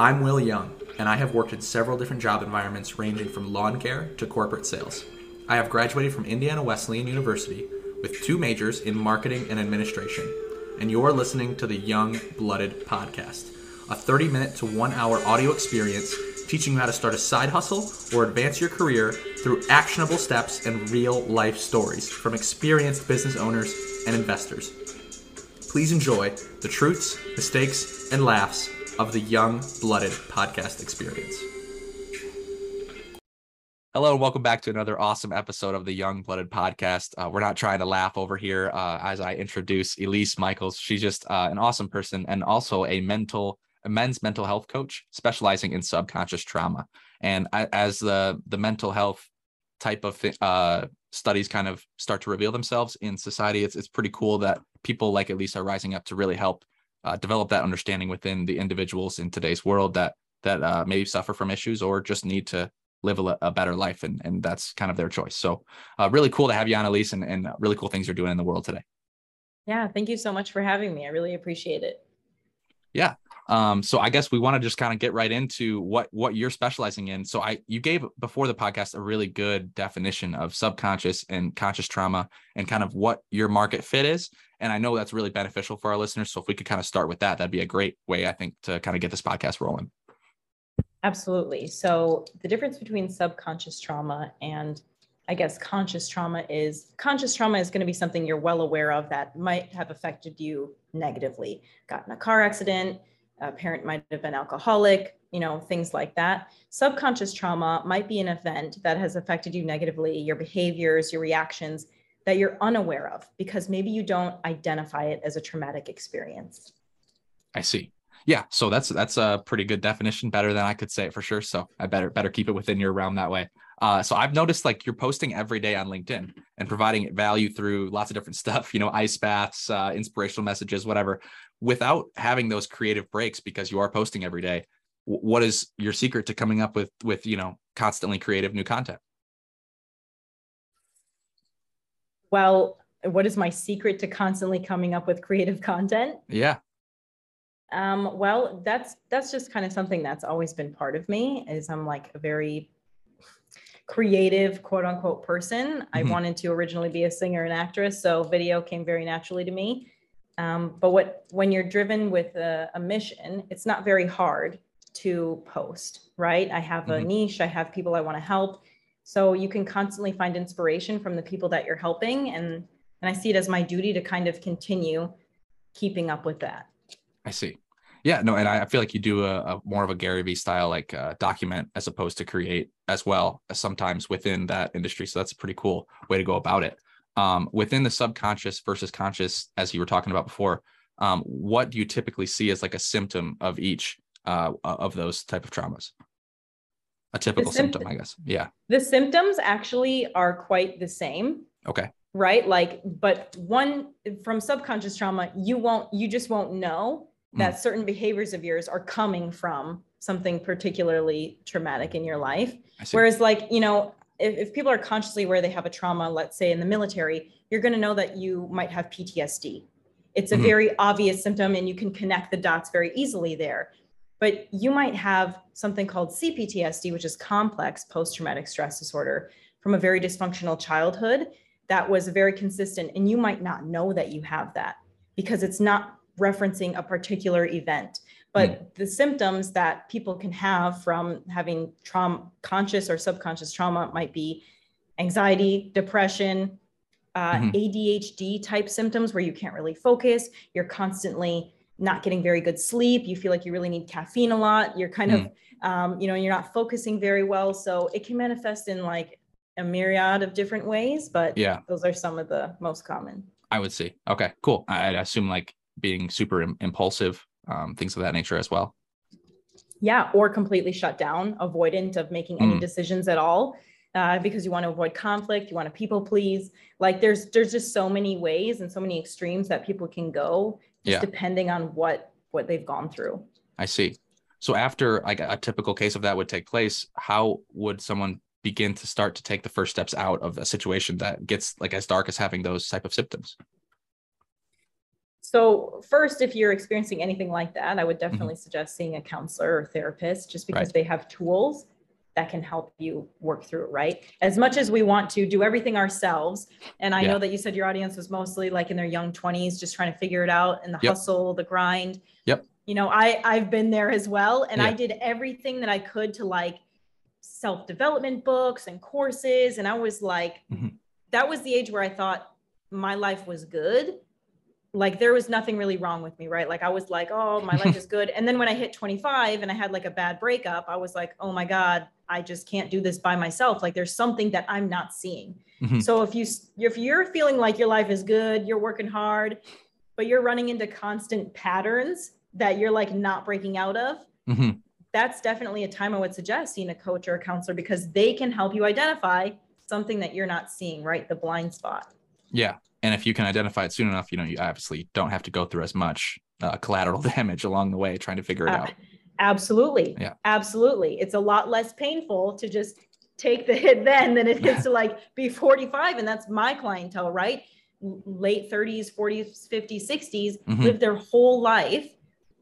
I'm Will Young, and I have worked in several different job environments ranging from lawn care to corporate sales. I have graduated from Indiana Wesleyan University with two majors in marketing and administration, and you're listening to the Young Blooded Podcast, a 30 minute to one hour audio experience teaching you how to start a side hustle or advance your career through actionable steps and real life stories from experienced business owners and investors. Please enjoy the truths, mistakes, and laughs of the Young Blooded podcast experience. Hello and welcome back to another awesome episode of the Young Blooded podcast. Uh, we're not trying to laugh over here uh, as I introduce Elise Micheals. She's just uh, an awesome person and also a mental, a men's mental health coach specializing in subconscious trauma. And I, as the the mental health type of uh, studies kind of start to reveal themselves in society, it's it's pretty cool that people like Elise are rising up to really help uh, develop that understanding within the individuals in today's world that that uh, maybe suffer from issues or just need to live a, a, better life and and that's kind of their choice. So uh, really cool to have you on elise and, and really cool things you're doing in the world today. Yeah thank you so much for having me. I really appreciate it yeah um, so I guess we want to just kind of get right into what what you're specializing in. So I you gave before the podcast a really good definition of subconscious and conscious trauma and kind of what your market fit is. And I know that's really beneficial for our listeners. So if we could kind of start with that, that'd be a great way, I think, to kind of get this podcast rolling. Absolutely. So the difference between subconscious trauma and I guess conscious trauma is conscious trauma is going to be something you're well aware of that might have affected you negatively. Got in a car accident, a parent might have been alcoholic, you know, things like that. Subconscious trauma might be an event that has affected you negatively, your behaviors, your reactions that you're unaware of because maybe you don't identify it as a traumatic experience. I see. Yeah, so that's that's a pretty good definition, better than I could say it for sure. So I better better keep it within your realm that way. Uh, so I've noticed like you're posting every day on LinkedIn and providing value through lots of different stuff, you know, ice baths, uh, inspirational messages, whatever without having those creative breaks because you are posting every day. What is your secret to coming up with with you know constantly creative new content? Well what is my secret to constantly coming up with creative content? Yeah. Um, well that's that's just kind of something that's always been part of me is i'm like a very creative quote unquote person mm-hmm. i wanted to originally be a singer and actress so video came very naturally to me um, but what when you're driven with a, a, mission, it's not very hard to post, right? I have a mm-hmm. niche, I have people I want to help. So you can constantly find inspiration from the people that you're helping. And and I see it as my duty to kind of continue keeping up with that. I see. Yeah, no, and I feel like you do a, a more of a Gary Vee style, like uh, document as opposed to create as well as sometimes within that industry. So that's a pretty cool way to go about it um, within the subconscious versus conscious, as you were talking about before, um, what do you typically see as like a symptom of each uh, of those type of traumas? A typical symptom, I guess. Yeah. The symptoms actually are quite the same. Okay. Right. Like, but one from subconscious trauma, you won't, you just won't know that mm. certain behaviors of yours are coming from something particularly traumatic in your life. Whereas, like, you know, if, if people are consciously aware they have a trauma, let's say in the military, you're going to know that you might have PTSD. It's a mm-hmm. very obvious symptom and you can connect the dots very easily there. But you might have something called CPTSD, which is complex post traumatic stress disorder from a very dysfunctional childhood that was very consistent. And you might not know that you have that because it's not referencing a particular event. But mm. the symptoms that people can have from having trauma, conscious or subconscious trauma might be anxiety, depression, uh, mm-hmm. ADHD type symptoms where you can't really focus. You're constantly not getting very good sleep. You feel like you really need caffeine a lot. You're kind mm. of, um, you know, you're not focusing very well. So it can manifest in like a myriad of different ways, but yeah, those are some of the most common. I would see. Okay, cool. I assume like being super Im- impulsive um, things of that nature as well. Yeah, or completely shut down, avoidant of making any mm. decisions at all. Uh, because you want to avoid conflict, you want to people please. Like there's there's just so many ways and so many extremes that people can go, just yeah. depending on what what they've gone through. I see. So after like a typical case of that would take place, how would someone begin to start to take the first steps out of a situation that gets like as dark as having those type of symptoms? So, first, if you're experiencing anything like that, I would Mm-hmm. definitely suggest seeing a counselor or therapist just because Right. they have tools that can help you work through it, right? As much as we want to do everything ourselves, and I Yeah. know that you said your audience was mostly like in their young 20s, just trying to figure it out and the Yep. hustle, the grind. Yep. You know, I I've been there as well, and I did everything that I could to like self-development books and courses, and I was like, Mhm. that was the age where I thought my life was good like there was nothing really wrong with me, right? Like I was like, oh, my life is good. And then when I hit 25 and I had like a bad breakup, I was like, oh my God, I just can't do this by myself. Like there's something that I'm not seeing. Mhm. So if you if you're feeling like your life is good, you're working hard, but you're running into constant patterns that you're like not breaking out of, Mhm. that's definitely a time I would suggest seeing a coach or a counselor because they can help you identify something that you're not seeing, right? The blind spot. Yeah. And if you can identify it soon enough, you know, you obviously don't have to go through as much uh, collateral damage along the way trying to figure it Uh, out. Absolutely. Yeah. Absolutely. It's a lot less painful to just take the hit then than it is to like be 45. And that's my clientele, right? Late 30s, 40s, 50s, 60s, Mhm. live their whole life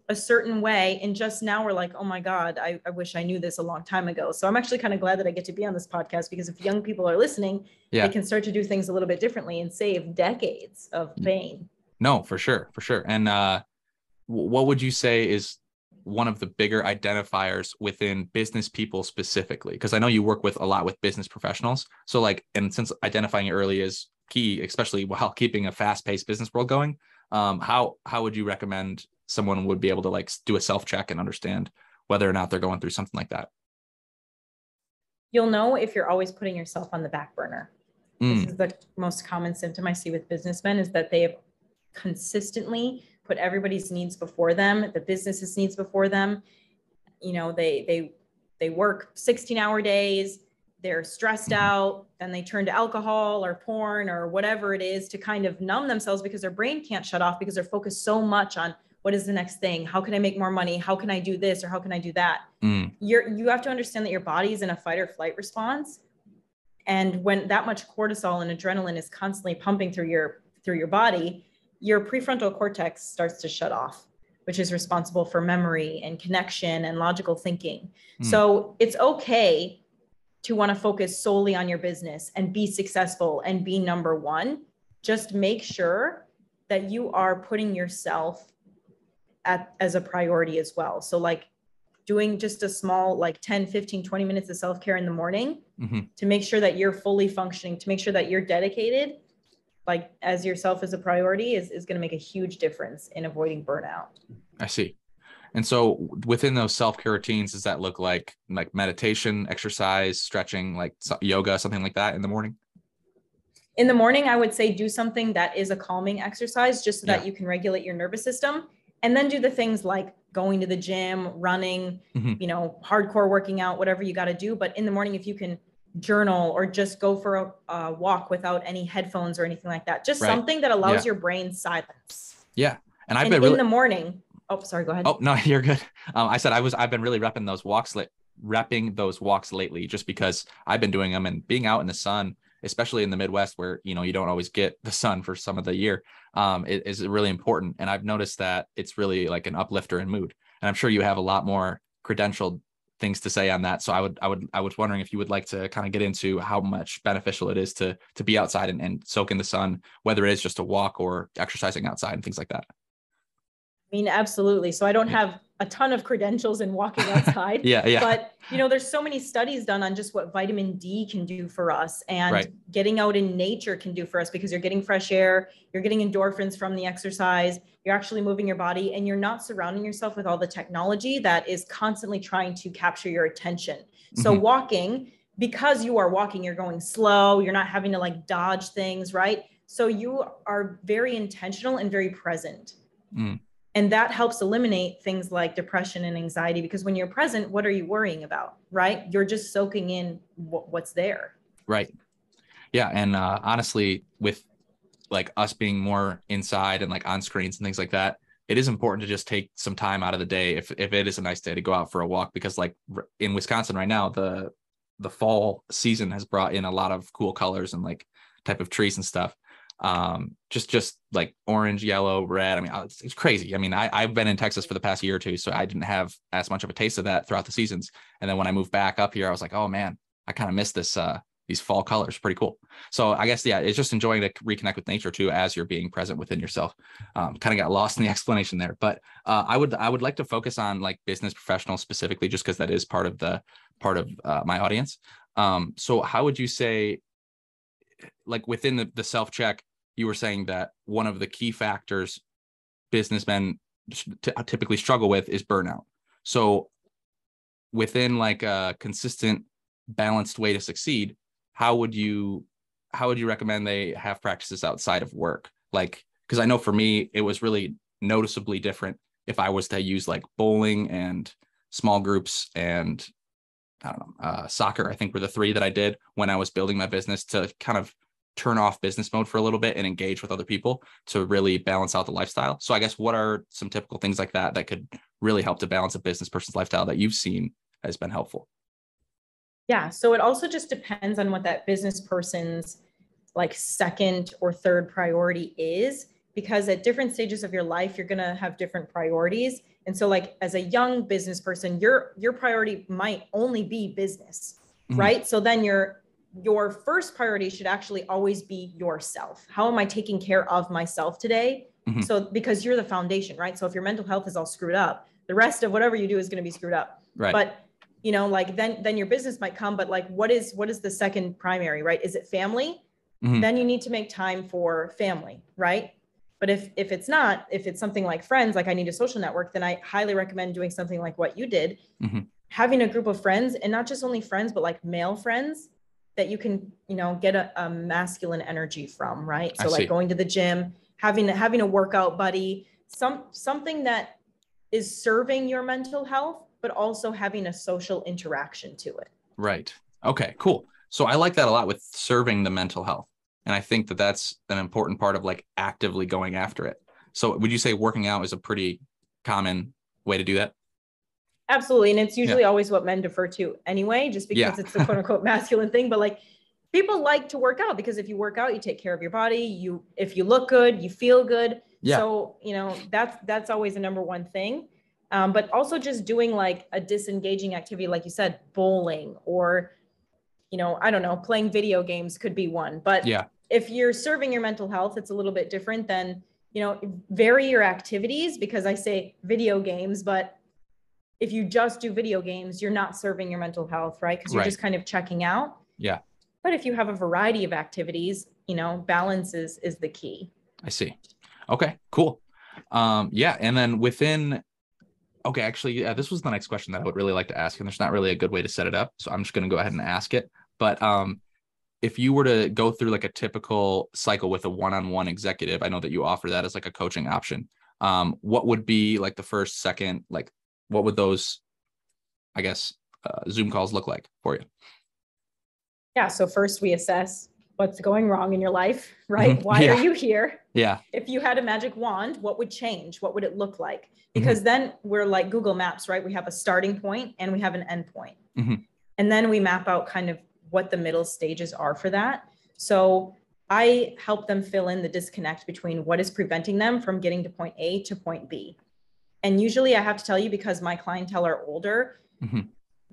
a certain way. And just now we're like, oh my God, I, I wish I knew this a long time ago. So I'm actually kind of glad that I get to be on this podcast because if young people are listening, Yeah. they can start to do things a little bit differently and save decades of pain. No, for sure, for sure. And uh, what would you say is one of the bigger identifiers within business people specifically? Because I know you work with a lot with business professionals. So, like, and since identifying it early is key, especially while keeping a fast-paced business world going, um, how how would you recommend someone would be able to like do a self check and understand whether or not they're going through something like that? You'll know if you're always putting yourself on the back burner. Mm, this is the most common symptom I see with businessmen is that they have consistently put everybody's needs before them, the business's needs before them. You know, they they they work 16 hour days, they're stressed Mhm. out, then they turn to alcohol or porn or whatever it is to kind of numb themselves because their brain can't shut off because they're focused so much on what is the next thing? How can I make more money? How can I do this or how can I do that? mm, you're you have to understand that your body is in a fight or flight response and when that much cortisol and adrenaline is constantly pumping through your through your body your prefrontal cortex starts to shut off which is responsible for memory and connection and logical thinking Hmm. so it's okay to want to focus solely on your business and be successful and be number 1 just make sure that you are putting yourself at as a priority as well so like doing just a small like 10 15 20 minutes of self-care in the morning mhm. to make sure that you're fully functioning to make sure that you're dedicated like as yourself as a priority is, is going to make a huge difference in avoiding burnout I see. And so within those self-care routines, does that look like like meditation, exercise, stretching, like yoga, something like that in the morning? in the morning i would say do something that is a calming exercise just so that you can regulate your nervous system and then do the things like going to the gym running Mhm. you know hardcore working out whatever you got to do but in the morning if you can journal or just go for a, a walk without any headphones or anything like that just Right. something that allows Yeah. your brain silence Yeah. And I've and been in the morning oh sorry go ahead Oh no, you're good. Um, I said I was I've been really repping those walks lit repping those walks lately just because I've been doing them and being out in the sun, especially in the Midwest where you know you don't always get the sun for some of the year, um, it is really important. And I've noticed that it's really like an uplifter in mood. And I'm sure you have a lot more credentialed things to say on that. So I would I would I was wondering if you would like to kind of get into how much beneficial it is to to be outside and, and soak in the sun, whether it is just a walk or exercising outside and things like that. I mean absolutely so i don't have a ton of credentials in walking outside Yeah, yeah. but you know there's so many studies done on just what vitamin d can do for us and Right. getting out in nature can do for us because you're getting fresh air you're getting endorphins from the exercise you're actually moving your body and you're not surrounding yourself with all the technology that is constantly trying to capture your attention so Mhm. walking because you are walking you're going slow you're not having to like dodge things right so you are very intentional and very present Mm. And that helps eliminate things like depression and anxiety because when you're present, what are you worrying about? Right? You're just soaking in wh- what's there. Right. Yeah. And uh, honestly, with like us being more inside and like on screens and things like that, it is important to just take some time out of the day if if it is a nice day to go out for a walk because like in Wisconsin right now, the the fall season has brought in a lot of cool colors and like type of trees and stuff. Um, just just like orange, yellow, red. I mean, it's, it's crazy. I mean, I, I've been in Texas for the past year or two, so I didn't have as much of a taste of that throughout the seasons. And then when I moved back up here, I was like, oh man, I kind of miss this uh, these fall colors. Pretty cool. So I guess yeah, it's just enjoying to reconnect with nature too as you're being present within yourself. Um, kind of got lost in the explanation there, but uh, I would I would like to focus on like business professionals specifically, just because that is part of the part of uh, my audience. Um, so how would you say, like within the, the self check, you were saying that one of the key factors businessmen t- typically struggle with is burnout. So within like a consistent balanced way to succeed how would you how would you recommend they have practices outside of work like because i know for me it was really noticeably different if i was to use like bowling and small groups and i don't know uh, soccer i think were the three that i did when i was building my business to kind of turn off business mode for a little bit and engage with other people to really balance out the lifestyle so i guess what are some typical things like that that could really help to balance a business person's lifestyle that you've seen has been helpful yeah. So it also just depends on what that business person's like second or third priority is because at different stages of your life you're going to have different priorities and so like as a young business person your your priority might only be business mm-hmm. right? So then your your first priority should actually always be yourself. How am i taking care of myself today? Mm-hmm. so because you're the foundation right? So if your mental health is all screwed up the rest of whatever you do is going to be screwed up. Right. But you know like then then your business might come but like what is what is the second primary right? Is it family? Mm-hmm. then you need to make time for family right but if if it's not if it's something like friends like i need a social network then i highly recommend doing something like what you did mm-hmm. having a group of friends and not just only friends but like male friends that you can you know get a, a masculine energy from right so like going to the gym having having a workout buddy some something that is serving your mental health but also having a social interaction to it. Right. Okay, cool. So I like that a lot with serving the mental health. And I think that that's an important part of like actively going after it. So would you say working out is a pretty common way to do that? Absolutely. And it's usually yeah. always what men defer to anyway, just because yeah. it's the quote unquote masculine thing. But like people like to work out because if you work out, you take care of your body. You if you look good, you feel good. Yeah. So, you know, that's that's always the number one thing um, but also just doing like a disengaging activity like you said bowling or you know i don't know playing video games could be one but yeah if you're serving your mental health it's a little bit different than you know vary your activities because i say video games but if you just do video games you're not serving your mental health right? Because you're right. just kind of checking out. Yeah. But if you have a variety of activities you know balance is is the key. I see. Okay cool. Um yeah and then within okay, actually, yeah, this was the next question that I would really like to ask, and there's not really a good way to set it up, so I'm just going to go ahead and ask it. But um, if you were to go through like a typical cycle with a one-on-one executive, I know that you offer that as like a coaching option. Um, what would be like the first, second, like what would those, I guess, uh, Zoom calls look like for you? Yeah. So first we assess what's going wrong in your life, right? Why yeah. are you here? Yeah. If you had a magic wand, what would change? What would it look like? Mm-hmm. Because mm-hmm. then we're like Google Maps, right? We have a starting point and we have an end point. Mm-hmm. And then we map out kind of what the middle stages are for that. So I help them fill in the disconnect between what is preventing them from getting to point A to point B. And usually I have to tell you because my clientele are older, mm-hmm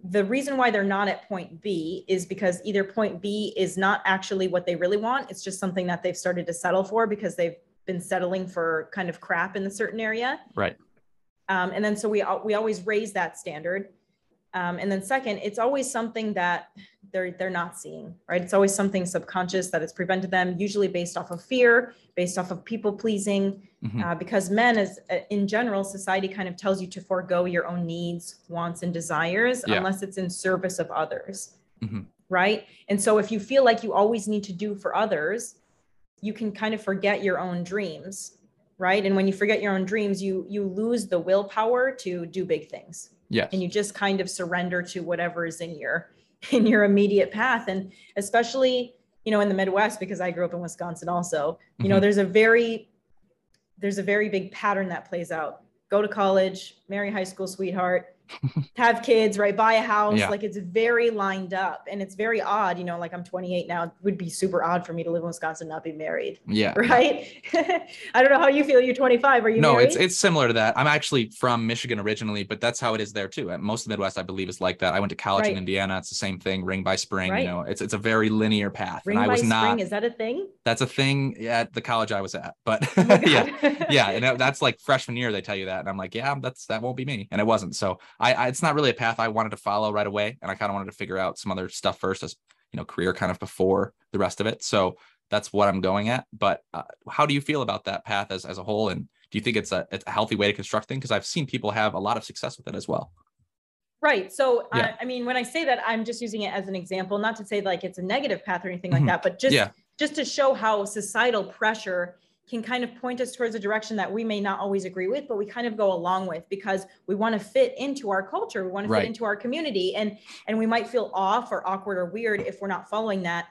the reason why they're not at point B is because either point B is not actually what they really want. It's just something that they've started to settle for because they've been settling for kind of crap in a certain area. Right. Um, and then so we we always raise that standard. Um, and then second, it's always something that they're they're not seeing, right? It's always something subconscious that has prevented them, usually based off of fear, based off of people pleasing, mm-hmm. uh, because men, as uh, in general, society kind of tells you to forego your own needs, wants, and desires yeah. unless it's in service of others, mm-hmm. right? And so if you feel like you always need to do for others, you can kind of forget your own dreams, right? And when you forget your own dreams, you you lose the willpower to do big things. Yes. And you just kind of surrender to whatever is in your in your immediate path. And especially, you know, in the Midwest, because I grew up in Wisconsin also, you mm-hmm. know, there's a very there's a very big pattern that plays out. Go to college, marry high school sweetheart, have kids, right? Buy a house. Yeah. Like it's very lined up and it's very odd. You know, like I'm 28 now. It would be super odd for me to live in Wisconsin not be married. Yeah. Right. I don't know how you feel. You're 25. Are you no, married? it's it's similar to that. I'm actually from Michigan originally, but that's how it is there too. And most of the Midwest, I believe, is like that. I went to college in Indiana. It's the same thing. Ring by spring. Right. You know, it's it's a very linear path. Ring and I by was spring. not. Is that a thing? That's a thing at the college I was at. But Oh yeah. Yeah and that- that's like freshman year they tell you that and i'm like yeah that's that won't be me and it wasn't so I, I it's not really a path i wanted to follow right away and i kind of wanted to figure out some other stuff first as you know career kind of before the rest of it so that's what i'm going at but uh, how do you feel about that path as, as a whole and do you think it's a, it's a healthy way to construct things because i've seen people have a lot of success with it as well Right. So, Yeah. uh, I mean, when I say that, I'm just using it as an example, not to say like it's a negative path or anything like that, but just Yeah. just to show how societal pressure can kind of point us towards a direction that we may not always agree with, but we kind of go along with because we want to fit into our culture, we want to Right. fit into our community, and and we might feel off or awkward or weird if we're not following that.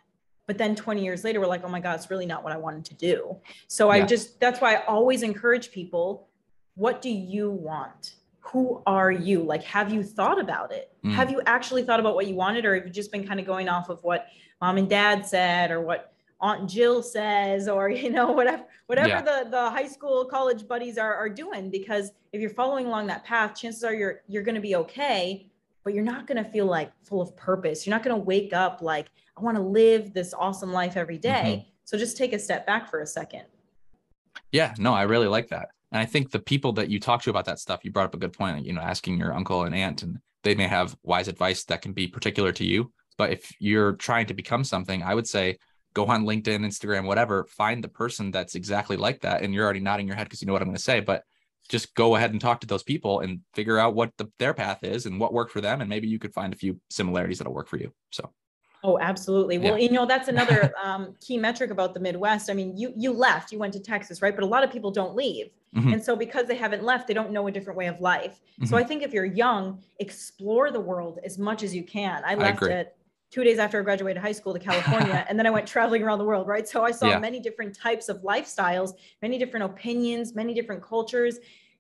But then 20 years later, we're like, oh my God, it's really not what I wanted to do. So I just that's why I always encourage people, what do you want? Who are you? Like, have you thought about it? Mm. Have you actually thought about what you wanted, or have you just been kind of going off of what mom and dad said, or what Aunt Jill says, or you know, whatever, whatever Yeah. the the high school, college buddies are are doing? Because if you're following along that path, chances are you're you're going to be okay, but you're not going to feel like full of purpose. You're not going to wake up like I want to live this awesome life every day. Mm-hmm. So just take a step back for a second. Yeah, no, I really like that. And I think the people that you talk to about that stuff, you brought up a good point, you know, asking your uncle and aunt, and they may have wise advice that can be particular to you. But if you're trying to become something, I would say go on LinkedIn, Instagram, whatever, find the person that's exactly like that. And you're already nodding your head because you know what I'm going to say, but just go ahead and talk to those people and figure out what the, their path is and what worked for them. And maybe you could find a few similarities that'll work for you. So, Oh, absolutely. Well, Yeah. you know, that's another um, key metric about the Midwest. I mean, you you left, you went to Texas, right? But a lot of people don't leave. Mhm. And so because they haven't left, they don't know a different way of life. So Mhm. I think if you're young, explore the world as much as you can. I left agree. it two days after I graduated high school to California, and then I went traveling around the world, right? So I saw Yeah. many different types of lifestyles, many different opinions, many different cultures.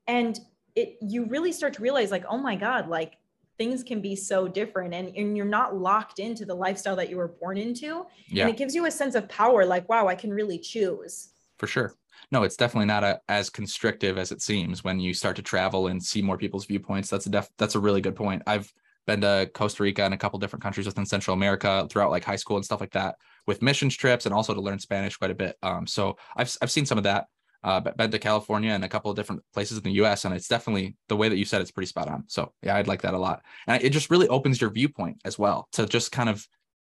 And it you really start to realize, like, oh my God, like things can be so different and, and you're not locked into the lifestyle that you were born into. yeah. And it gives you a sense of power, like, wow, I can really choose. for sure. No, it's definitely not a, as constrictive as it seems when you start to travel and see more people's viewpoints. That's a def, that's a really good point. I've been to Costa Rica and a couple different countries within Central America throughout like high school and stuff like that with missions trips and also to learn Spanish quite a bit. Um, so I've I've seen some of that. Uh, been to California and a couple of different places in the U.S. and it's definitely the way that you said it's pretty spot on. So yeah, I'd like that a lot, and it just really opens your viewpoint as well to just kind of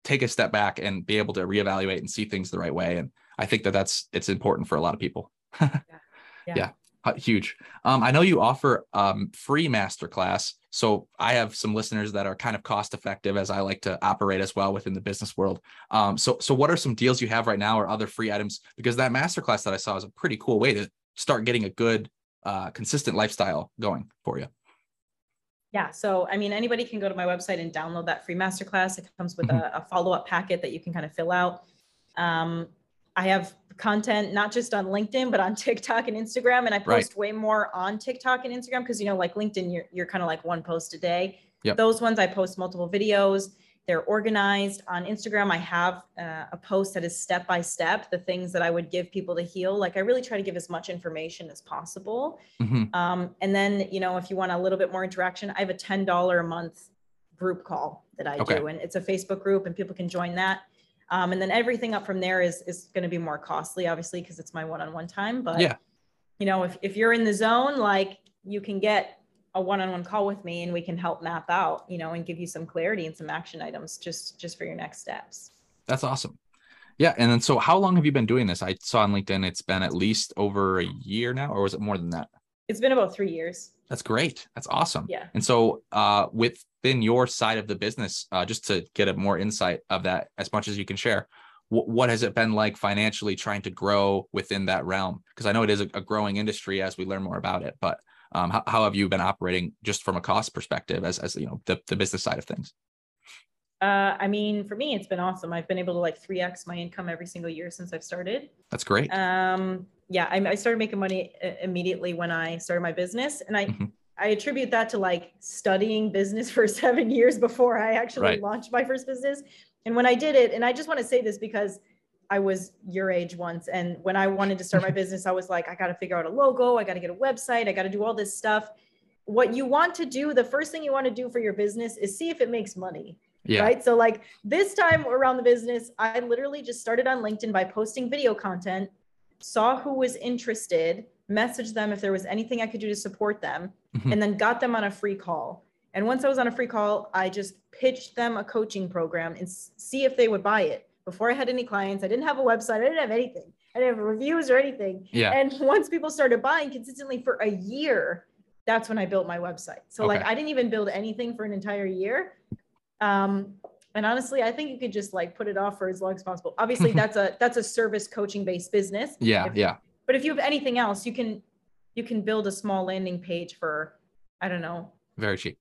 take a step back and be able to reevaluate and see things the right way. And I think that that's it's important for a lot of people. Yeah. Uh, huge. Um, I know you offer um free masterclass, so I have some listeners that are kind of cost effective as I like to operate as well within the business world. Um, so so what are some deals you have right now or other free items? Because that masterclass that I saw is a pretty cool way to start getting a good, uh, consistent lifestyle going for you. Yeah. So, I mean, anybody can go to my website and download that free masterclass. It comes with Mhm. a, a follow up packet that you can kind of fill out. Um, I have content not just on LinkedIn, but on TikTok and Instagram. And I Right. post way more on TikTok and Instagram because, you know, like LinkedIn, you're, you're kind of like one post a day. Yep. Those ones I post multiple videos. They're organized on Instagram. I have uh, a post that is step by step, the things that I would give people to heal. Like I really try to give as much information as possible. Mhm. Um, and then, you know, if you want a little bit more interaction, I have a $10 a month group call that I Okay. do. And it's a Facebook group and people can join that. Um, and then everything up from there is, is going to be more costly, obviously, because it's my one-on-one time. But, Yeah. you know, if, if you're in the zone, like you can get a one-on-one call with me and we can help map out, you know, and give you some clarity and some action items just, just for your next steps. That's awesome. Yeah. And then so how long have you been doing this? I saw on LinkedIn it's been at least over a year now, or was it more than that? It's been about three years. That's great. That's awesome. Yeah. And so, uh, within your side of the business, uh, just to get a more insight of that as much as you can share, wh- what has it been like financially trying to grow within that realm? Because I know it is a, a growing industry as we learn more about it. But um, how, how have you been operating just from a cost perspective, as as you know the the business side of things? Uh, I mean, for me, it's been awesome. I've been able to like 3X my income every single year since I've started. That's great. Um, yeah, I, I started making money uh, immediately when I started my business, and I, Mhm. I attribute that to like studying business for seven years before I actually Right. launched my first business. And when I did it, and I just want to say this because I was your age once. And when I wanted to start my business, I was like, I got to figure out a logo. I got to get a website. I got to do all this stuff. What you want to do, the first thing you want to do for your business is see if it makes money. Yeah. Right. So, like this time around the business, I literally just started on LinkedIn by posting video content, saw who was interested, messaged them if there was anything I could do to support them, Mhm. and then got them on a free call. And once I was on a free call, I just pitched them a coaching program and see if they would buy it. Before I had any clients, I didn't have a website, I didn't have anything, I didn't have reviews or anything. Yeah. And once people started buying consistently for a year, that's when I built my website. So like I didn't even build anything for an entire year. Um, and honestly, I think you could just like put it off for as long as possible. Obviously, that's a that's a service coaching based business. Yeah. If- Yeah. But if you have anything else, you can you can build a small landing page for I don't know Very cheap.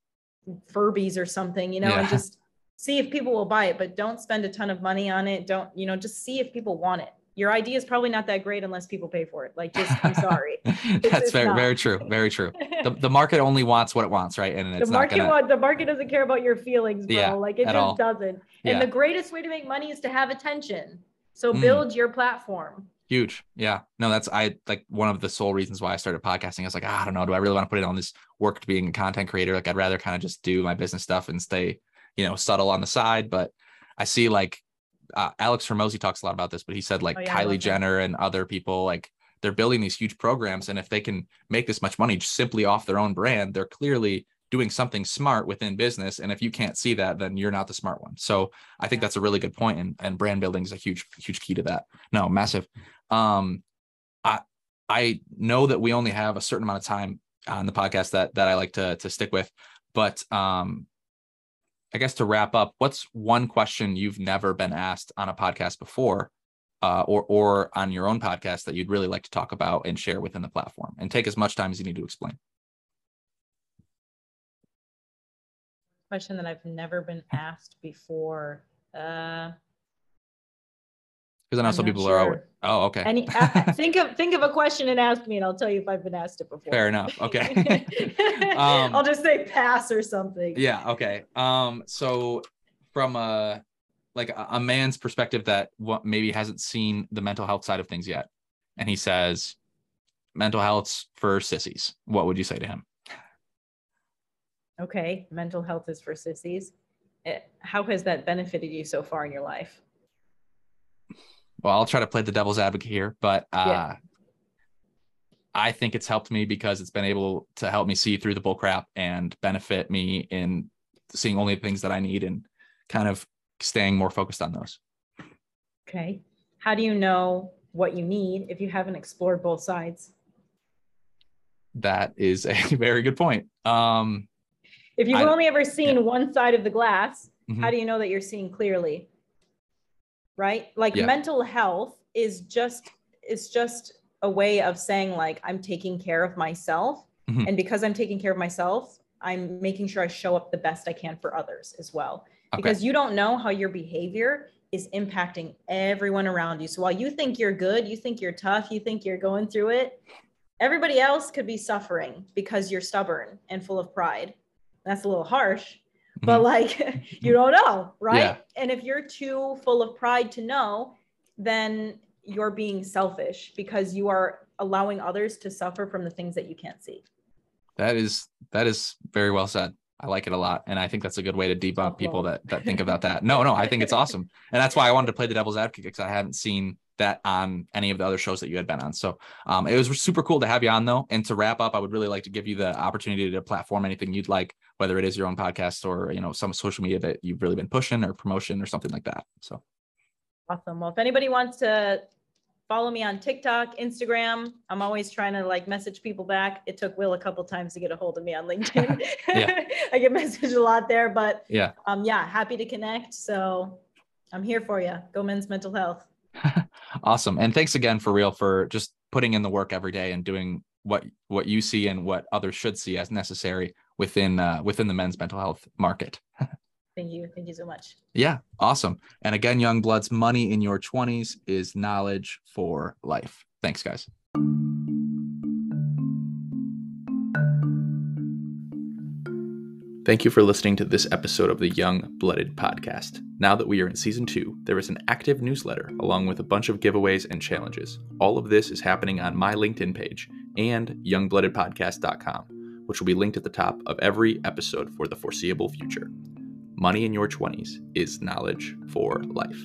Furbies or something, you know, and just see if people will buy it. But don't spend a ton of money on it. Don't you know? Just see if people want it. Your idea is probably not that great unless people pay for it. Like, just I'm sorry. That's very, not. very true. Very true. The, the market only wants what it wants, right? And the it's not market gonna. wa- the market doesn't care about your feelings, bro. Yeah, like it just all. doesn't. Yeah. And the greatest way to make money is to have attention. So Mm. build your platform. Huge. Yeah. No, that's I like one of the sole reasons why I started podcasting. I was like, "Ah, I don't know, do I really want to put it on this work to being a content creator? Like I'd rather kind of just do my business stuff and stay, you know, subtle on the side. But I see like uh, Alex Hormozi talks a lot about this, but he said like Oh, yeah, Kylie. Jenner and other people like they're building these huge programs. And if they can make this much money just simply off their own brand, they're clearly doing something smart within business. And if you can't see that, then you're not the smart one. So I think Yeah. that's a really good point, And and brand building is a huge, huge key to that. No, massive. Um I I know that we only have a certain amount of time on the podcast that that I like to to stick with, but um I guess to wrap up, what's one question you've never been asked on a podcast before, uh, or or on your own podcast that you'd really like to talk about and share within the platform, and take as much time as you need to explain. Question that I've never been asked before. Uh, Because I know I'm some people are. always- sure. Oh, okay. any uh, think of think of a question and ask me, and I'll tell you if I've been asked it before. Fair enough. Okay. Um, I'll just say pass or something. Yeah. Okay. Um. So, from a like a, a man's perspective that what maybe hasn't seen the mental health side of things yet, and he says, "Mental health's for sissies." What would you say to him? Okay. Mental health is for sissies. Eh, How has that benefited you so far in your life? Well, I'll try to play the devil's advocate here, but uh, Yeah. I think it's helped me because it's been able to help me see through the bull crap and benefit me in seeing only the things that I need and kind of staying more focused on those. Okay. How do you know what you need if you haven't explored both sides? That is a very good point. Um, If you've I- only ever seen yeah. one side of the glass, Mhm. how do you know that you're seeing clearly? Right? Like Yeah. mental health is just is just a way of saying like I'm taking care of myself Mhm. and because I'm taking care of myself, I'm making sure I show up the best I can for others as well. Okay. Because you don't know how your behavior is impacting everyone around you. So while you think you're good, you think you're tough, you think you're going through it, everybody else could be suffering because you're stubborn and full of pride. That's a little harsh, but Mhm. like you don't know, right? Yeah. And if you're too full of pride to know, then you're being selfish because you are allowing others to suffer from the things that you can't see. That is that is very well said. I like it a lot, and I think that's a good way to debunk people that that think about that. No, no, I think it's awesome, and that's why I wanted to play the devil's advocate because I hadn't seen that on any of the other shows that you had been on. So um, it was super cool to have you on though. And to wrap up, I would really like to give you the opportunity to platform anything you'd like, whether it is your own podcast or you know some social media that you've really been pushing or promotion or something like that. So Awesome. Well, if anybody wants to follow me on TikTok, Instagram, I'm always trying to like message people back. It took Will a couple times to get a hold of me on LinkedIn. I get messaged a lot there, but yeah, um, yeah, happy to connect. So I'm here for you. Go men's mental health. awesome. And thanks again for real for just putting in the work every day and doing what what you see and what others should see as necessary within uh, within the men's mental health market. Thank you. Thank you so much. Yeah, awesome. And again, young bloods, money in your 20s is knowledge for life. Thanks, guys. Thank you for listening to this episode of the Young Blooded Podcast. Now that we are in season two, there is an active newsletter along with a bunch of giveaways and challenges. All of this is happening on my LinkedIn page and youngbloodedpodcast.com, which will be linked at the top of every episode for the foreseeable future. Money in Your 20s is knowledge for life.